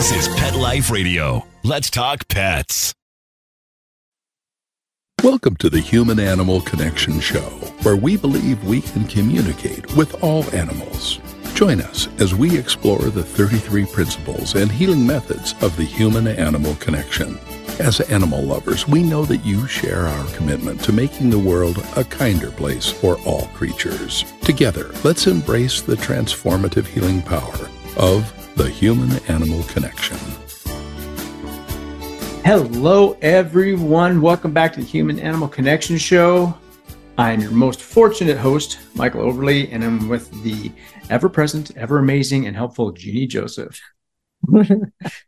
This is Pet Life Radio. Let's talk pets. Welcome to the Human Animal Connection Show, where we believe we can communicate with all animals. Join us as we explore the 33 principles and healing methods of the human animal connection. As animal lovers, we know that you share our commitment to making the world a kinder place for all creatures. Together, let's embrace the transformative healing power of the human animal connection. Hello, everyone. Welcome back to the Human Animal Connection Show. I'm your most fortunate host, Michael Overly, and I'm with the ever present, ever amazing, and helpful Jeannie Joseph.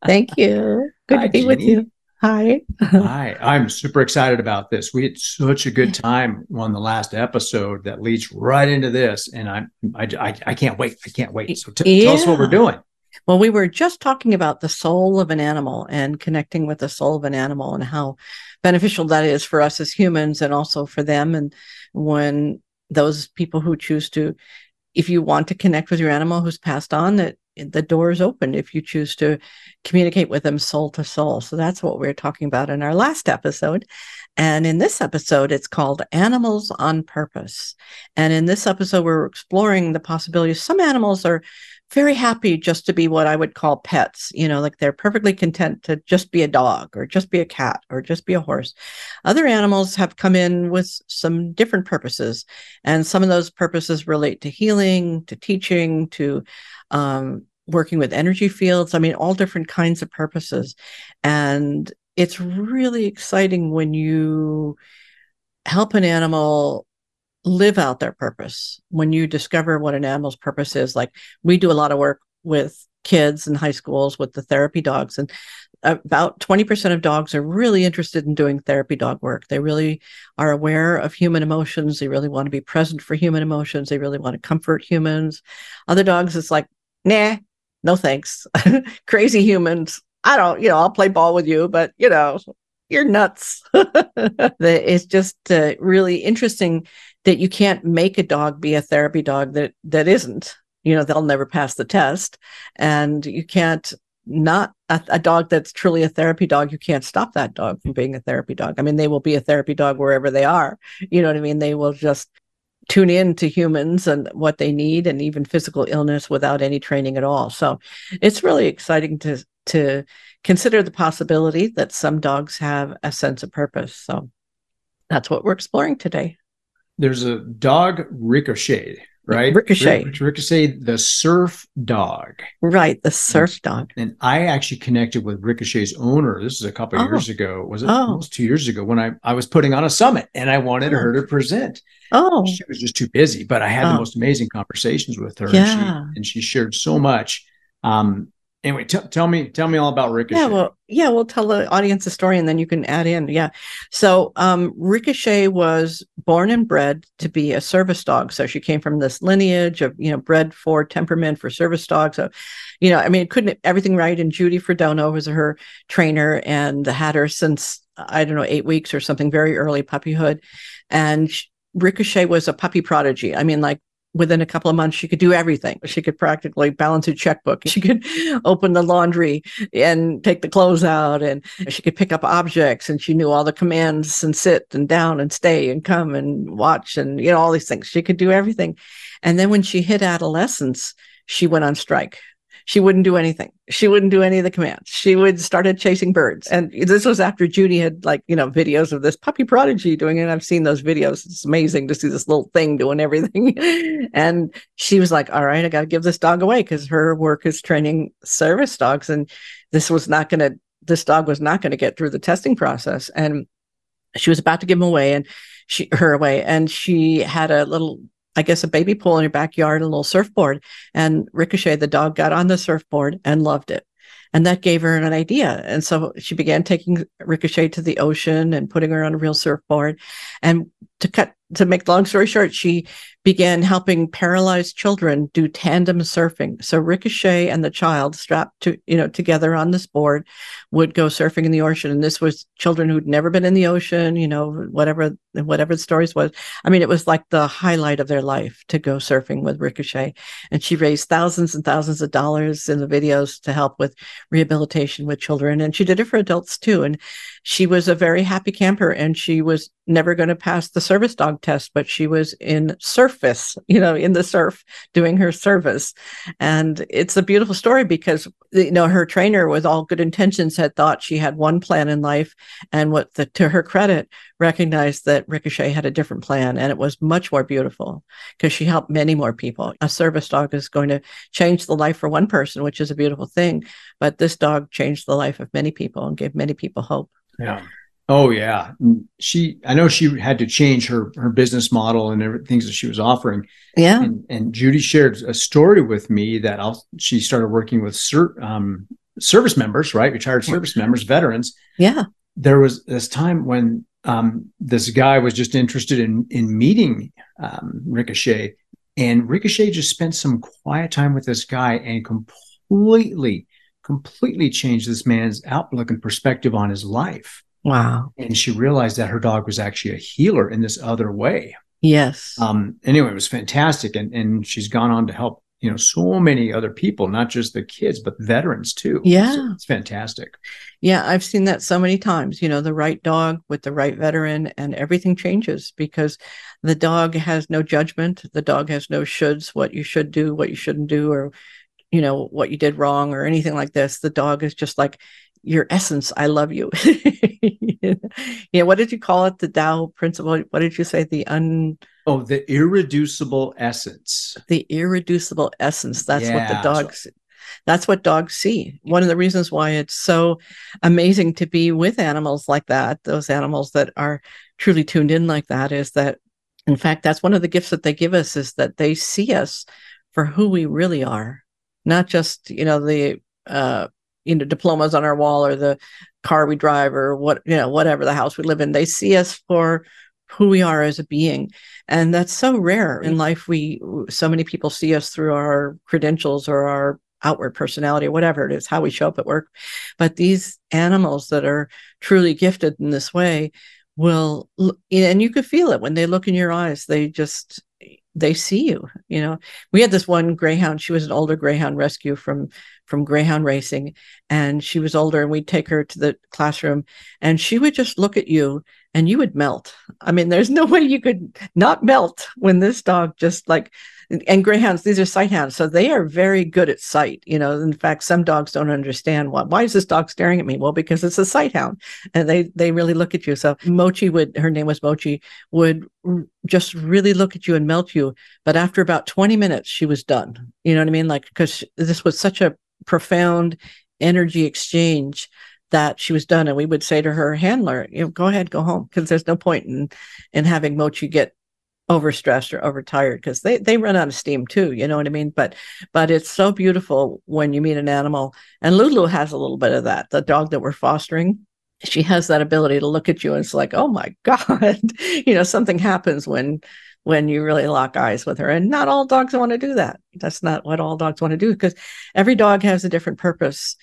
Thank you. Good Hi, to be with you. Hi. Hi, I'm super excited about this. We had such a good time on the last episode that leads right into this, and I'm I, I, I can't wait. I can't wait. So t- tell us what we're doing. Well, we were just talking about the soul of an animal and connecting with the soul of an animal and how beneficial that is for us as humans and also for them. And when those people who choose to, if you want to connect with your animal who's passed on, that the door is open if you choose to communicate with them soul to soul. So that's what we are talking about in our last episode. And in this episode, it's called Animals on Purpose. And in this episode, we're exploring the possibility Some animals are very happy just to be what I would call pets, you know, like they're perfectly content to just be a dog or just be a cat or just be a horse. Other animals have come in with some different purposes, and some of those purposes relate to healing, to teaching, to um, working with energy fields. I mean, all different kinds of purposes. And it's really exciting when you help an animal live out their purpose. When you discover what an animal's purpose is like we do a lot of work with kids in high schools with the therapy dogs and about 20% of dogs are really interested in doing therapy dog work. They really are aware of human emotions. They really want to be present for human emotions. They really want to comfort humans. Other dogs it's like nah no thanks. Crazy humans. I don't you know i'll play ball with you but you know you're nuts. It's just uh, really interesting that you can't make a dog be a therapy dog that that isn't you know they'll never pass the test. And you can't not a, a dog that's truly a therapy dog you can't stop that dog from being a therapy dog. I mean they will be a therapy dog wherever they are. You know what i mean? They will just tune in to humans and what they need and even physical illness without any training at all. So it's really exciting to to consider the possibility that some dogs have a sense of purpose. So that's what we're exploring today There's a dog Ricochet, right? Ricochet. Ric- Ricochet, the surf dog. right the surf dog And I actually connected with Ricochet's owner. This is a couple of Oh. years ago. Was it Oh. almost two years ago when I, I was putting on a summit and I wanted Oh. her to present. oh She was just too busy, but I had the Oh. most amazing conversations with her. Yeah. And, she, and she shared so much. Um, anyway, t- tell me, tell me all about Ricochet. Yeah, well, yeah, we'll tell the audience the story and then you can add in. Yeah. So um Ricochet was born and bred to be a service dog. So she came from this lineage of, you know, bred for temperament for service dogs. So, you know, I mean, couldn't everything right. And Judy Fridono was her trainer and had her since I don't know, eight weeks or something, very early puppyhood. And sh- Ricochet was a puppy prodigy. I mean, like within a couple of months, she could do everything. She could practically balance a checkbook. She could open the laundry and take the clothes out, and she could pick up objects, and she knew all the commands and sit and down and stay and come and watch and you know all these things. She could do everything. And then when she hit adolescence, she went on strike. She wouldn't do anything. She wouldn't do any of the commands. She would started chasing birds. And this was after Judy had like, you know, videos of this puppy prodigy doing it. I've seen those videos. It's amazing to see this little thing doing everything. and she was like, all right, I got to give this dog away because her work is training service dogs. And this was not going to, this dog was not going to get through the testing process. And she was about to give him away and she, her away. And she had a little, I guess, a baby pool in your backyard, a little surfboard. And Ricochet, the dog, got on the surfboard and loved it. And that gave her an idea. And so she began taking Ricochet to the ocean and putting her on a real surfboard. And to cut, to make the long story short, she began helping paralyzed children do tandem surfing. So Ricochet and the child strapped to, you know, together on this board would go surfing in the ocean. And this was children who'd never been in the ocean, you know, whatever, whatever the stories was. I mean, it was like the highlight of their life to go surfing with Ricochet. And she raised thousands and thousands of dollars in the videos to help with rehabilitation with children. And she did it for adults too. And she was a very happy camper and she was never going to pass the service dog test, but she was in surface, you know, in the surf doing her service. And it's a beautiful story because, you know, her trainer with all good intentions had thought she had one plan in life. And what the, to her credit, recognized that Ricochet had a different plan and it was much more beautiful because she helped many more people. A service dog is going to change the life for one person, which is a beautiful thing. But this dog changed the life of many people and gave many people hope. Yeah. Oh yeah. She I know she had to change her her business model and everything things that she was offering. Yeah. And, and Judy shared a story with me that I'll, she started working with um, service members, right? Retired service members, veterans. Yeah. There was this time when um, this guy was just interested in in meeting um, Ricochet, and Ricochet just spent some quiet time with this guy and completely completely changed this man's outlook and perspective on his life. Wow. And she realized that her dog was actually a healer in this other way. Yes. Um, anyway, it was fantastic. And, and she's gone on to help, you know, so many other people, not just the kids, but veterans too. Yeah. So it's fantastic. Yeah. I've seen that so many times, you know, the right dog with the right veteran and everything changes because the dog has no judgment. The dog has no shoulds, what you should do, what you shouldn't do, or you know what you did wrong or anything like this the dog is just like your essence i love you. You know what did you call it? The Tao principle? What did you say? The un oh the irreducible essence. The irreducible essence. That's yeah, what the dogs that's what dogs see. One of the reasons why it's so amazing to be with animals like that those animals that are truly tuned in like that is that in fact that's one of the gifts that they give us is that they see us for who we really are. Not just you know the uh, you know diplomas on our wall or the car we drive or what you know whatever the house we live in. They see us for who we are as a being. And that's so rare in life. We so many people see us through our credentials or our outward personality or whatever it is how we show up at work. But these animals that are truly gifted in this way will and you could feel it when they look in your eyes. They just they see you you know? We had this one greyhound she was an older greyhound rescue from from greyhound racing and she was older and we'd take her to the classroom and she would just look at you and you would melt. I mean there's no way you could not melt when this dog just like and greyhounds these are sight hounds so they are very good at sight you know in fact some dogs don't understand why why is this dog staring at me? Well because it's a sight hound and they they really look at you so mochi would her name was mochi would just really look at you and melt you but after about 20 minutes she was done you know what i mean? Like because this was such a profound energy exchange that she was done and we would say to her handler you know go ahead go home because there's no point in in having mochi get overstressed or overtired because they they run out of steam too you know what i mean? But but it's so beautiful when you meet an animal and lulu has a little bit of that the dog that we're fostering. She has that ability to look at you and it's like oh my god you know something happens when when you really lock eyes with her and not all dogs want to do that. That's not what all dogs want to do because every dog has a different purpose.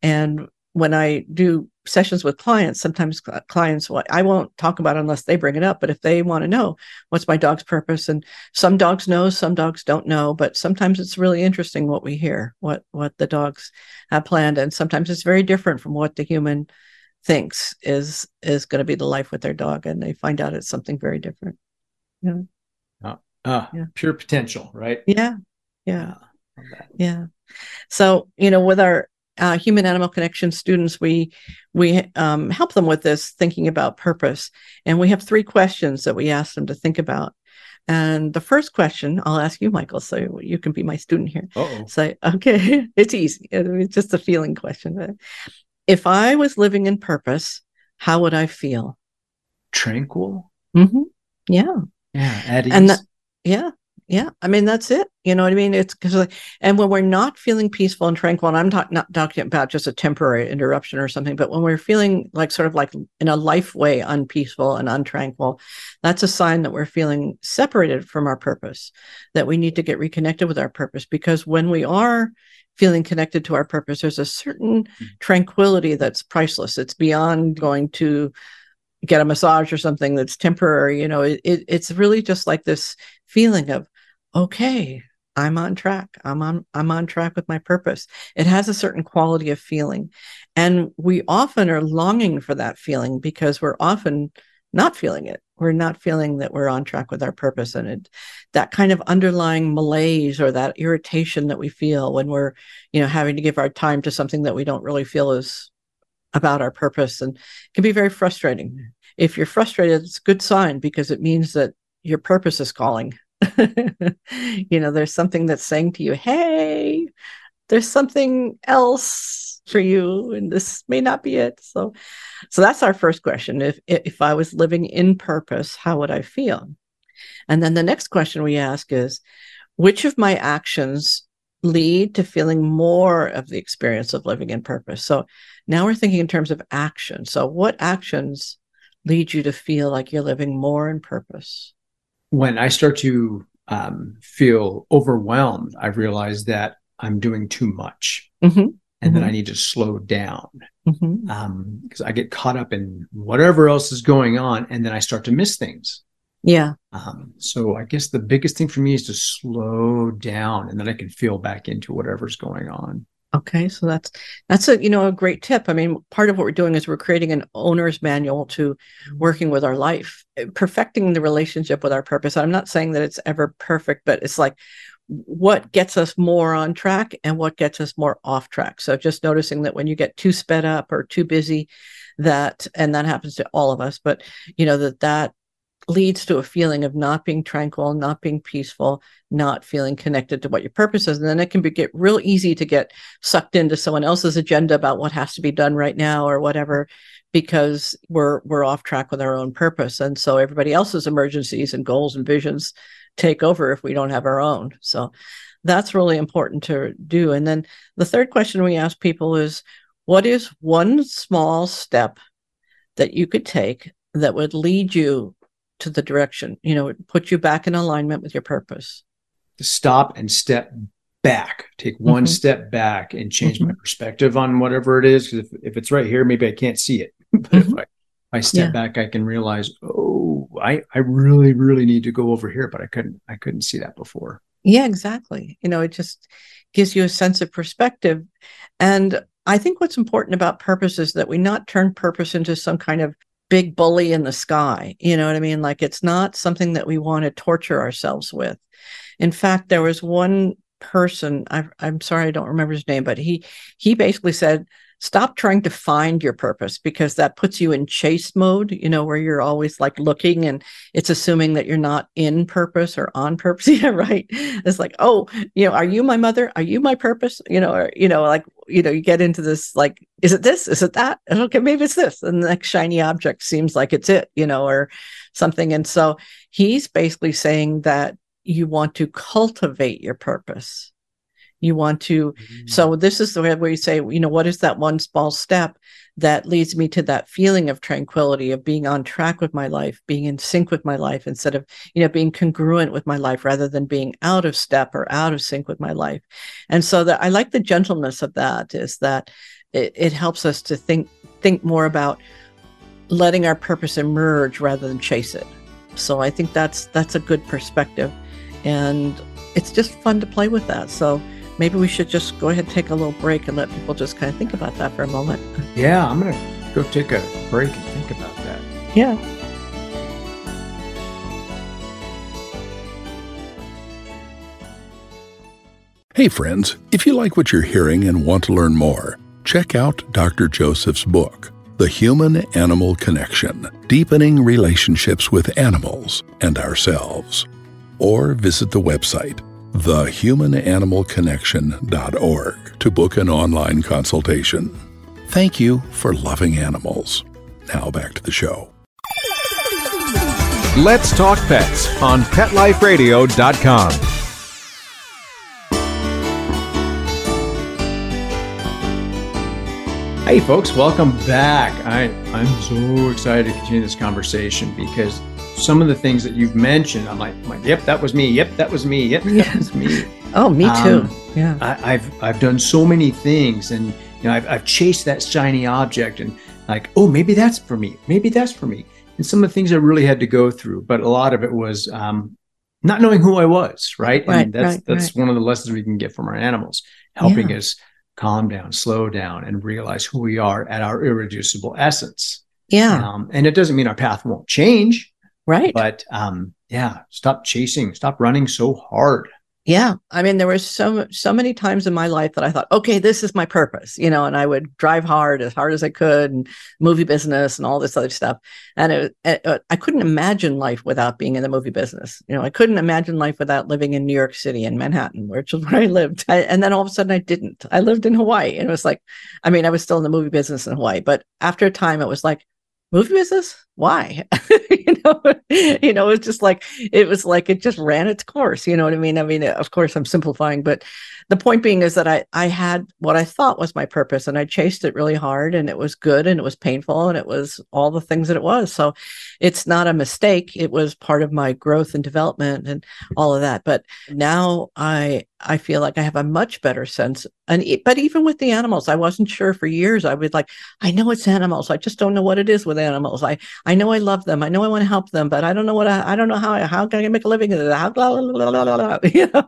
And when i do sessions with clients, sometimes clients, I won't talk about it unless they bring it up. But if they want to know what's my dog's purpose, and some dogs know, some dogs don't know, but sometimes it's really interesting what we hear, what what the dogs have planned, and sometimes it's very different from what the human thinks is is going to be the life with their dog, and they find out it's something very different. Yeah. Uh, uh, yeah. Pure potential, right? Yeah. Yeah. Yeah. So, you know, with our uh, human animal connection students we we um, help them with this thinking about purpose. And we have three questions that we ask them to think about. And the first question i'll ask you michael so you can be my student here. Uh-oh. so okay it's easy. It's just a feeling question if i was living in purpose how would i feel? Tranquil? Mm-hmm. yeah. Yeah at ease. and that, yeah Yeah. I mean, that's it. You know what I mean? It's because, like, and when we're not feeling peaceful and tranquil, and I'm talk, not talking about just a temporary interruption or something, but when we're feeling like sort of like in a life way unpeaceful and untranquil, that's a sign that we're feeling separated from our purpose, that we need to get reconnected with our purpose. Because when we are feeling connected to our purpose, there's a certain mm-hmm. tranquility that's priceless. It's beyond going to get a massage or something that's temporary. You know, it, it, it's really just like this feeling of, okay, I'm on track. I'm on I'm on track with my purpose. It has a certain quality of feeling. And we often are longing for that feeling because we're often not feeling it. We're not feeling that we're on track with our purpose. And it that kind of underlying malaise or that irritation that we feel when we're, you know, having to give our time to something that we don't really feel is about our purpose and can be very frustrating. If you're frustrated, it's a good sign because it means that your purpose is calling. you know, there's something that's saying to you, hey, there's something else for you, and this may not be it. So so that's our first question. If if I was living in purpose, how would I feel? And then the next question we ask is, which of my actions lead to feeling more of the experience of living in purpose? So now we're thinking in terms of action. So what actions lead you to feel like you're living more in purpose? When I start to um, feel overwhelmed, I realize that I'm doing too much. Mm-hmm. And mm-hmm. then I need to slow down because mm-hmm. um, I get caught up in whatever else is going on, and then I start to miss things. Yeah. Um, so I guess the biggest thing for me is to slow down, and then I can feel back into whatever's going on. Okay, so that's that's a you know a great tip. I mean, part of what we're doing is we're creating an owner's manual to mm-hmm. working with our life, eh, perfecting the relationship with our purpose. I'm not saying that it's ever perfect, but it's like what gets us more on track and what gets us more off track. So just noticing that when you get too sped up or too busy, that and that happens to all of us, but you know that that leads to a feeling of not being tranquil, not being peaceful, not feeling connected to what your purpose is. And then it can be, get real easy to get sucked into someone else's agenda about what has to be done right now or whatever, because we're we're off track with our own purpose. And so everybody else's emergencies and goals and visions take over if we don't have our own. So that's really important to do. And then the third question we ask people is what is one small step that you could take that would lead you to the direction, you know, it put you back in alignment with your purpose. To stop and step back, take one mm-hmm. step back and change mm-hmm. my perspective on whatever it is. Because if, if it's right here, maybe I can't see it. but mm-hmm. if I, I step yeah. back, I can realize, oh, I, I really, really need to go over here, but I couldn't, I couldn't see that before. Yeah, exactly. You know, it just gives you a sense of perspective. And I think what's important about purpose is that we not turn purpose into some kind of big bully in the sky. You know what I mean? Like it's not something that we want to torture ourselves with. In fact, there was one person, I, I'm sorry, I don't remember his name, but he he basically said, stop trying to find your purpose because that puts you in chase mode, you know, where you're always like looking and it's assuming that you're not in purpose or on purpose. yeah, right. It's like, oh, you know, are you my mother? Are you my purpose? You know, or, you know, like, you know, you get into this like, is it this? Is it that? And okay, maybe it's this. And the next shiny object seems like it's it, you know, or something. And so he's basically saying that you want to cultivate your purpose you want to mm-hmm. so this is the way where you say you know what is that one small step that leads me to that feeling of tranquility of being on track with my life being in sync with my life instead of you know being congruent with my life rather than being out of step or out of sync with my life. And so that i like the gentleness of that is that it, it helps us to think think more about letting our purpose emerge rather than chase it. So i think that's that's a good perspective and it's just fun to play with that. So maybe we should just go ahead and take a little break and let people just kind of think about that for a moment. Yeah, I'm going to go take a break and think about that. Yeah. Hey, friends, if you like what you're hearing and want to learn more, check out Dr. Joseph's book, The Human Animal Connection Deepening Relationships with Animals and Ourselves. Or visit the website thehumananimalconnection.org to book an online consultation. Thank you for loving animals. Now back to the show. Let's Talk Pets on PetLifeRadio.com. Hey, folks, welcome back. I, I'm so excited to continue this conversation because some of the things that you've mentioned, I'm like, I'm like yep, that was me. Yep, that was me. Yep, that was me. Oh, me too. Um, yeah. I, I've I've done so many things, and you know, I've I've chased that shiny object, and like, oh, maybe that's for me. Maybe that's for me. And some of the things I really had to go through, but a lot of it was um, not knowing who I was. Right, Right, and that's right, that's right. one of the lessons we can get from our animals, helping Yeah. us calm down, slow down, and realize who we are at our irreducible essence. Yeah. Um, and it doesn't mean our path won't change, right. but um, yeah, stop chasing, stop running so hard. Yeah. I mean, there were so so many times in my life that I thought, okay, this is my purpose, you know, and I would drive hard as hard as I could and movie business and all this other stuff. And it, it, uh, I couldn't imagine life without being in the movie business. You know, I couldn't imagine life without living in New York City in Manhattan, which is where I lived. I, and then all of a sudden I didn't. I lived in Hawaii and it was like, I mean, I was still in the movie business in Hawaii, but after a time it was like, movie business why? You know you know it's just like it was like it just ran its course you know what i mean? I mean of course i'm simplifying but the point being is that i i had what i thought was my purpose and i chased it really hard and it was good and it was painful and it was all the things that it was. So it's not a mistake. It was part of my growth and development and all of that. But now i i feel like i have a much better sense and but even with the animals i wasn't sure for years. I was like i know it's animals. I just don't know what it is with animals. I i know i love them. I know i want to help them but i don't know what i, I don't know how I, how can i make a living it? How blah, blah, blah, blah, you know?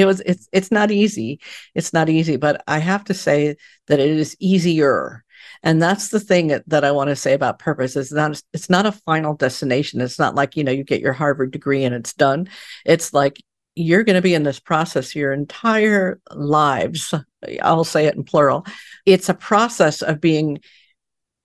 It was it's it's not easy. It's not easy but i have to say that it is easier. And that's the thing that, that i want to say about purpose. Is not it's not a final destination. It's not like you know you get your harvard degree and it's done. It's like you're going to be in this process your entire lives. I'll say it in plural. It's a process of being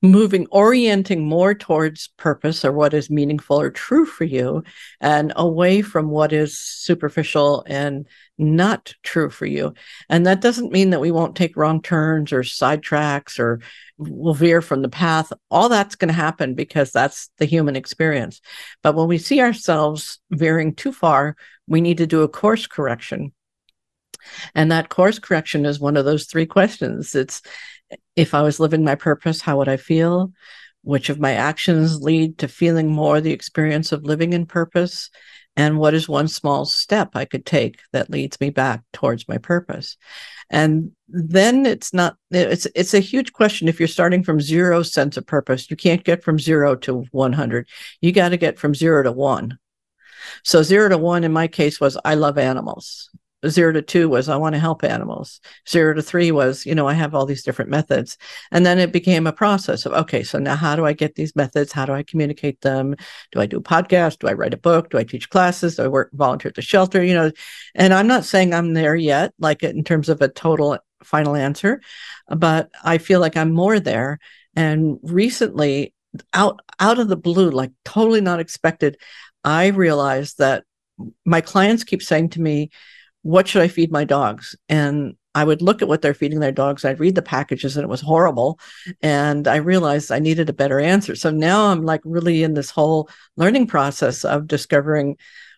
moving orienting more towards purpose or what is meaningful or true for you and away from what is superficial and not true for you. And that doesn't mean that we won't take wrong turns or sidetracks or we'll veer from the path. All that's going to happen because that's the human experience. But when we see ourselves veering too far we need to do a course correction. And that course correction is one of those three questions. It's if I was living my purpose, how would I feel? Which of my actions lead to feeling more the experience of living in purpose? And what is one small step I could take that leads me back towards my purpose? And then it's not it's it's a huge question if you're starting from zero sense of purpose. You can't get from zero to 100. You got to get from zero to 1. So 0 to 1 in my case was I love animals zero to two was I want to help animals. Zero to three was, you know, I have all these different methods. And then it became a process of, okay, so now how do I get these methods? How do I communicate them? Do I do a podcast? Do I write a book? Do I teach classes? Do I work volunteer at the shelter? You know, and I'm not saying I'm there yet, like in terms of a total final answer, but I feel like I'm more there. And recently, out out of the blue, like totally not expected, I realized that my clients keep saying to me, what should I feed my dogs? And I would look at what they're feeding their dogs. I'd read the packages and it was horrible. And I realized I needed a better answer. So now I'm like really in this whole learning process of discovering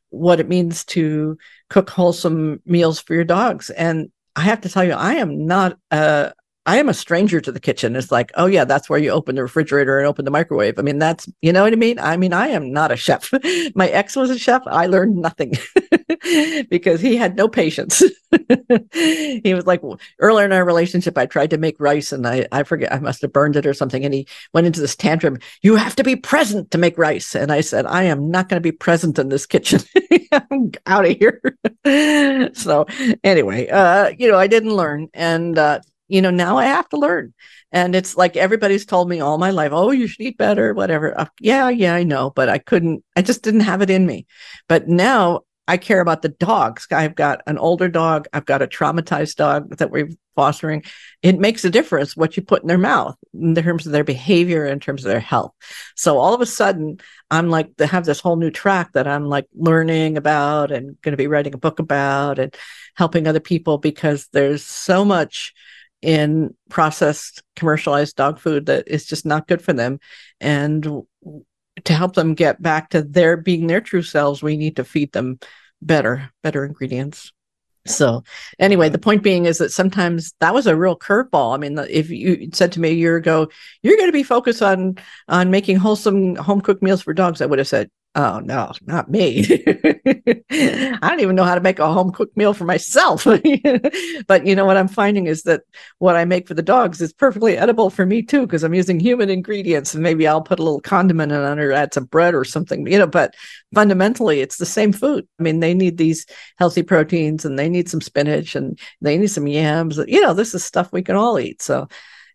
what it means to cook wholesome meals for your dogs. And I have to tell you, I am not a I am a stranger to the kitchen. It's like, oh yeah, that's where you open the refrigerator and open the microwave. I mean, that's you know what I mean. I mean, I am not a chef. My ex was a chef. I learned nothing because he had no patience. he was like earlier in our relationship, I tried to make rice and I I forget I must have burned it or something, and he went into this tantrum. You have to be present to make rice, and I said, I am not going to be present in this kitchen. I'm out of here. so anyway, uh, you know, I didn't learn, and uh, you know, now I have to learn. And it's like everybody's told me all my life, oh, you should eat better, whatever. Uh, yeah, yeah, I know, but I couldn't, I just didn't have it in me. But now I care about the dogs. I've got an older dog, I've got a traumatized dog that we're fostering. It makes a difference what you put in their mouth in terms of their behavior, in terms of their health. So all of a sudden, I'm like, they have this whole new track that I'm like learning about and going to be writing a book about and helping other people because there's so much in processed commercialized dog food that is just not good for them and to help them get back to their being their true selves, we need to feed them better, better ingredients. So, anyway, mm-hmm. the point being is that sometimes that was a real curveball. I mean, if you said to me a year ago, you're going to be focused on on making wholesome home cooked meals for dogs, I would have said, Oh no, not me. I don't even know how to make a home cooked meal for myself. but you know what I'm finding is that what I make for the dogs is perfectly edible for me too, because I'm using human ingredients and maybe I'll put a little condiment in it or add some bread or something, you know, but fundamentally it's the same food. I mean, they need these healthy proteins and they need some spinach and they need some yams. You know, this is stuff we can all eat. So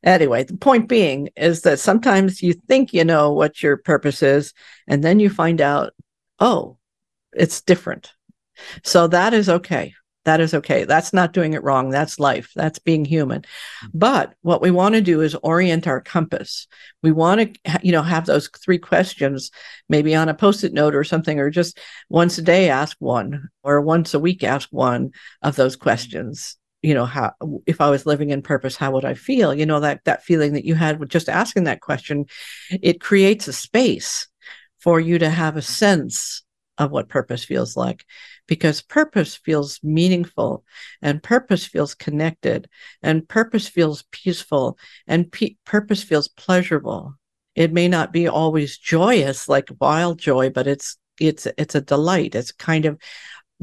Anyway, the point being is that sometimes you think you know what your purpose is, and then you find out, oh, it's different. So that is okay. That is okay. That's not doing it wrong. That's life. That's being human. But what we want to do is orient our compass. We want to, you know, have those three questions maybe on a post-it note or something, or just once a day ask one, or once a week ask one of those questions you know how if i was living in purpose how would i feel you know that that feeling that you had with just asking that question it creates a space for you to have a sense of what purpose feels like because purpose feels meaningful and purpose feels connected and purpose feels peaceful and pe- purpose feels pleasurable. It may not be always joyous like wild joy but it's it's it's a delight. It's kind of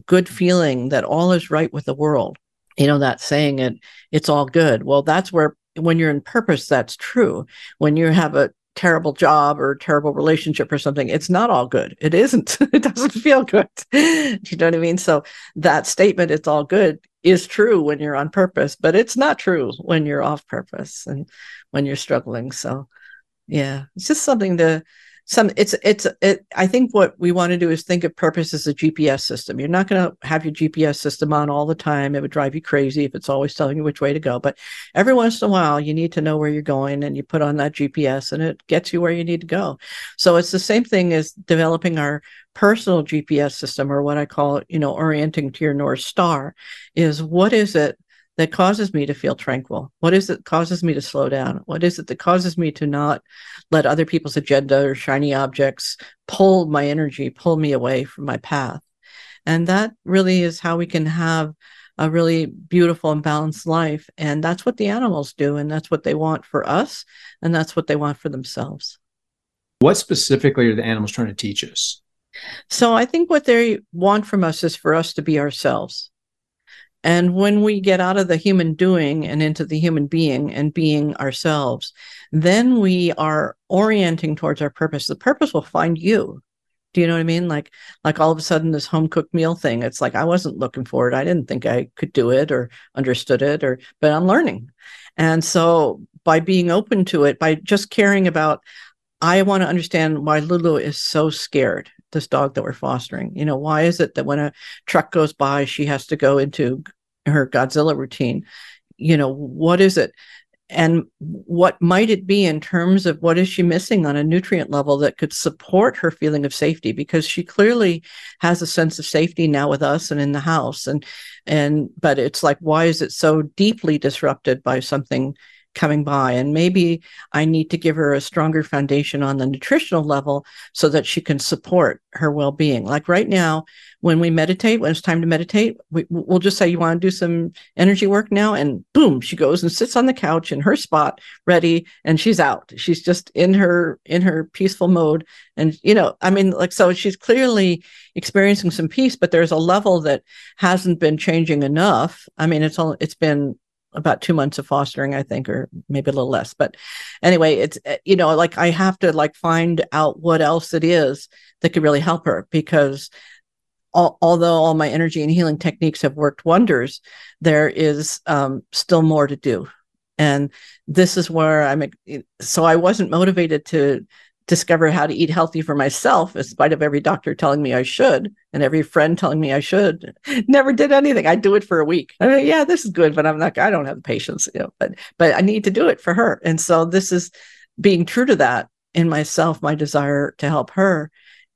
good feeling that all is right with the world. You know that saying it it's all good. Well that's where when you're in purpose that's true. When you have a terrible job or terrible relationship or something it's not all good. It isn't. It doesn't feel good. You know what i mean? So that statement it's all good is true when you're on purpose but it's not true when you're off purpose and when you're struggling. So yeah it's just something to some it's it's it, i think what we want to do is think of purpose as a gps system. You're not going to have your gps system on all the time. It would drive you crazy if it's always telling you which way to go. But every once in a while you need to know where you're going and you put on that gps and it gets you where you need to go. So it's the same thing as developing our personal gps system or what i call you know orienting to your north star is what is it that causes me to feel tranquil? What is it causes me to slow down? What is it that causes me to not let other people's agenda or shiny objects pull my energy, pull me away from my path? And that really is how we can have a really beautiful and balanced life. And that's what the animals do. And that's what they want for us. And that's what they want for themselves. What specifically are the animals trying to teach us? So I think what they want from us is for us to be ourselves and when we get out of the human doing and into the human being and being ourselves, then we are orienting towards our purpose. The purpose will find you. Do you know what I mean? Like, like all of a sudden, this home cooked meal thing. It's like I wasn't looking for it. I didn't think I could do it or understood it, or but I'm learning. And so, by being open to it, by just caring about, I want to understand why Lulu is so scared this dog that we're fostering. You know, why is it that when a truck goes by, she has to go into her Godzilla routine? You know, what is it? And what might it be in terms of what is she missing on a nutrient level that could support her feeling of safety? Because she clearly has a sense of safety now with us and in the house. And and but it's like, why is it so deeply disrupted by something coming by. And maybe I need to give her a stronger foundation on the nutritional level so that she can support her well being. Like right now, when we meditate, when it's time to meditate, we, will just say, You want to do some energy work now? And boom, she goes and sits on the couch in her spot, ready, and she's out. She's just in her in her peaceful mode. And you know, I mean, like so she's clearly experiencing some peace, but there's a level that hasn't been changing enough. I mean, it's all it's been about two months of fostering, I think, or maybe a little less. But anyway, it's, eh, you know, like I have to like find out what else it is that could really help her because although all my energy and healing techniques have worked wonders, there is um, still more to do. And this is where I'm, so I wasn't motivated to discover how to eat healthy for myself, in spite of every doctor telling me I should and every friend telling me I should. Never did anything. I do it for a week. I mean, yeah, this is good, but I'm not. I don't have the patience, you know. But but I need to do it for her, and so this is being true to that in myself. My desire to help her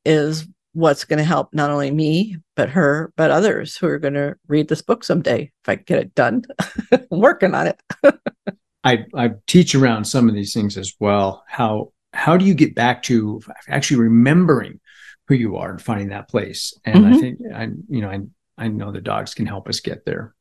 is what's going to help not only me but her but others who are going to read this book someday if i get it done i'm working on it I, I teach around some of these things as well how how do you get back to actually remembering who you are and finding that place? And mm-hmm. I think I, you know, I, I know the dogs can help us get there.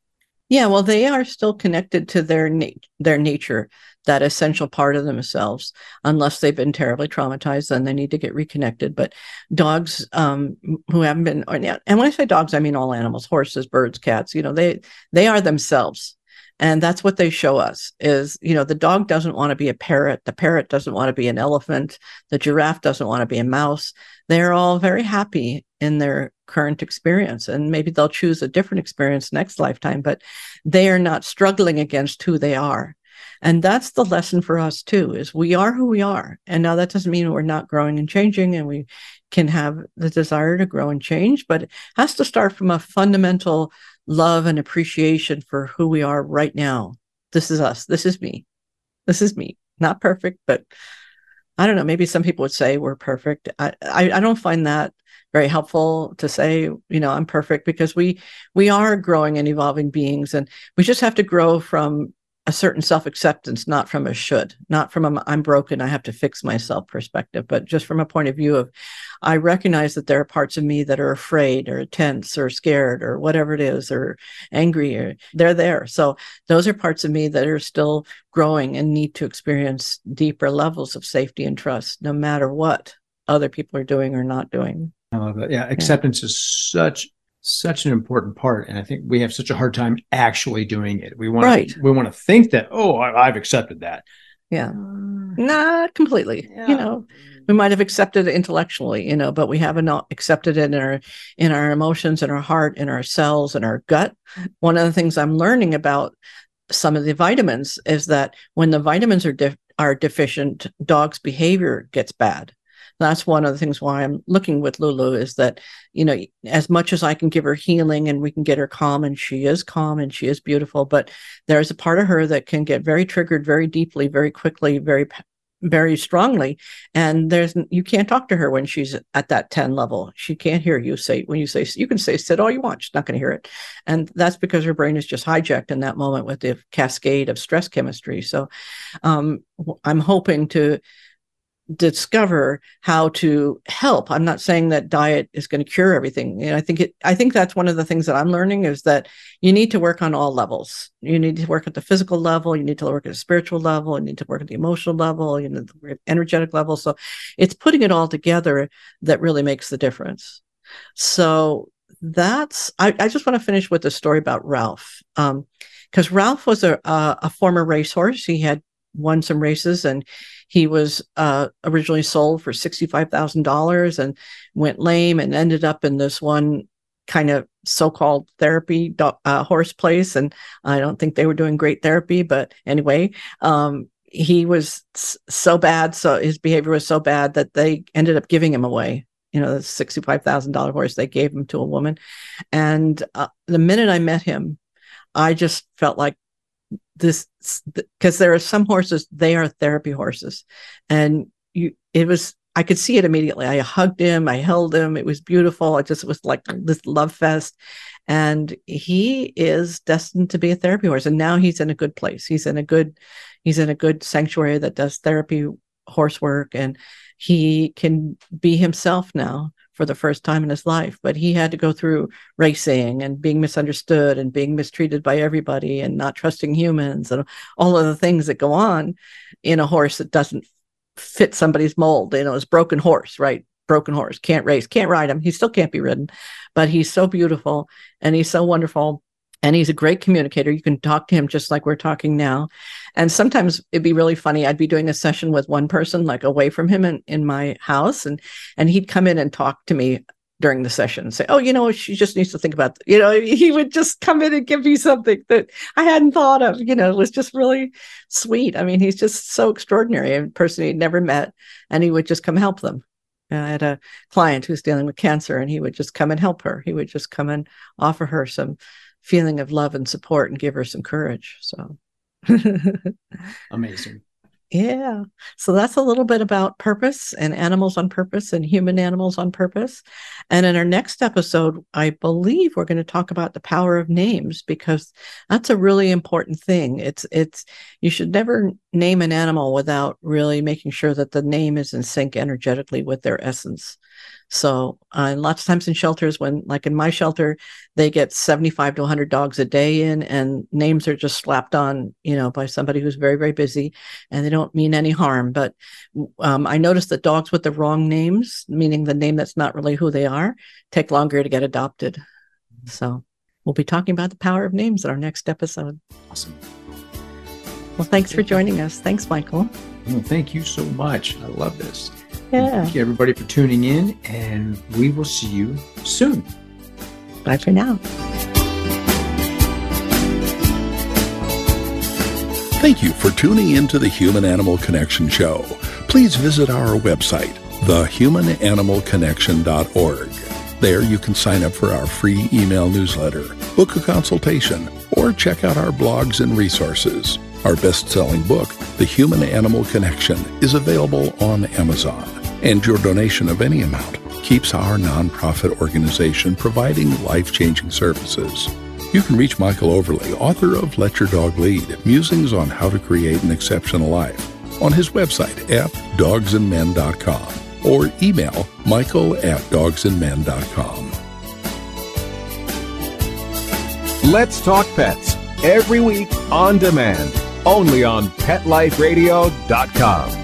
Yeah, well, they are still connected to their na- their nature, that essential part of themselves. Unless they've been terribly traumatized, then they need to get reconnected. But dogs um, who haven't been, or, and when I say dogs, I mean all animals: horses, birds, cats. You know, they they are themselves, and that's what they show us. Is you know, the dog doesn't want to be a parrot, the parrot doesn't want to be an elephant, the giraffe doesn't want to be a mouse. They're all very happy in their current experience and maybe they'll choose a different experience next lifetime but they are not struggling against who they are and that's the lesson for us too is we are who we are and now that doesn't mean we're not growing and changing and we can have the desire to grow and change but it has to start from a fundamental love and appreciation for who we are right now. This is us. This is me. This is me. Not perfect but i don't know. Maybe some people would say we're perfect. I i, I don't find that very helpful to say you know i'm perfect because we we are growing and evolving beings and we just have to grow from a certain self-acceptance not from a should not from a i'm broken i have to fix myself perspective but just from a point of view of i recognize that there are parts of me that are afraid or tense or scared or whatever it is or angry or they're there so those are parts of me that are still growing and need to experience deeper levels of safety and trust no matter what other people are doing or not doing I love that. Yeah, acceptance yeah. is such such an important part, and I think we have such a hard time actually doing it. We want right. we want to think that oh, I, have accepted that. Yeah, uh, not completely. Yeah. You know, we might have accepted it intellectually, you know, but we haven't accepted it in our in our emotions, in our heart, in our cells, in our gut. One of the things I'm learning about some of the vitamins is that when the vitamins are de- are deficient, dogs' behavior gets bad that's one of the things why I'm looking with Lulu is that, you know, as much as I can give her healing and we can get her calm, and she is calm and she is beautiful, but there's a part of her that can get very triggered very deeply, very quickly, very very strongly. And there's you can't talk to her when she's at that 10 level. She can't hear you say when you say you can say sit all you want she's not going to hear it. And that's because her brain is just hijacked in that moment with the cascade of stress chemistry. So um, i'm hoping to discover how to help. I'm not saying that diet is going to cure everything. You know, i think it i think that's one of the things that i'm learning is that you need to work on all levels. You need to work at the physical level you need to work at the spiritual level you need to work at the emotional level you know the energetic level. So it's putting it all together that really makes the difference. So that's i, I just want to finish with a story about ralph. Because um, ralph was a, a, a former racehorse. He had won some races and he was uh, originally sold for $65,000 and went lame and ended up in this one kind of so-called therapy uh, horse place. And i don't think they were doing great therapy but anyway um, he was so bad so his behavior was so bad that they ended up giving him away you know the $65000 horse they gave him to a woman. And uh, the minute i met him i just felt like this because there are some horses they are therapy horses. And you it was i could see it immediately. I hugged him i held him it was beautiful. It just was like this love fest. And he is destined to be a therapy horse. And now he's in a good place. He's in a good he's in a good sanctuary that does therapy horse work. And he can be himself now for the first time in his life, but he had to go through racing and being misunderstood and being mistreated by everybody and not trusting humans and all of the things that go on in a horse that doesn't fit somebody's mold. You know, his broken horse, right? Broken horse, can't race, can't ride him. He still can't be ridden, but he's so beautiful and he's so wonderful and he's a great communicator. You can talk to him just like we're talking now. And sometimes it'd be really funny. I'd be doing a session with one person, like away from him in, in my house, and and he'd come in and talk to me during the session say, "Oh, you know, she just needs to think about." You know, he would just come in and give me something that I hadn't thought of. You know, it was just really sweet. I mean, he's just so extraordinary. A person he'd never met, and he would just come help them. I had a client who's dealing with cancer, and he would just come and help her. He would just come and offer her some feeling of love and support and give her some courage. So amazing. Yeah. So that's a little bit about purpose and animals on purpose and human animals on purpose. And in our next episode, I believe we're going to talk about the power of names because that's a really important thing. It's it's you should never name an animal without really making sure that the name is in sync energetically with their essence. So, uh, lots of times in shelters, when like in my shelter, they get 75 to 100 dogs a day in, and names are just slapped on, you know, by somebody who's very, very busy and they don't mean any harm. But um, I noticed that dogs with the wrong names, meaning the name that's not really who they are, take longer to get adopted. So, we'll be talking about the power of names in our next episode. Awesome. Well, thanks for joining us. Thanks, Michael. Well, thank you so much. I love this. Yeah. Thank you, everybody, for tuning in, and we will see you soon. Bye for now. Thank you for tuning in to the Human Animal Connection Show. Please visit our website, thehumananimalconnection.org. There you can sign up for our free email newsletter, book a consultation, or check out our blogs and resources. Our best selling book, The Human Animal Connection, is available on Amazon, and your donation of any amount keeps our nonprofit organization providing life changing services. You can reach Michael Overly, author of Let Your Dog Lead Musings on How to Create an Exceptional Life, on his website at dogsandmen.com or email michael at dogsandmen.com. Let's Talk Pets every week on demand, only on PetLifeRadio.com.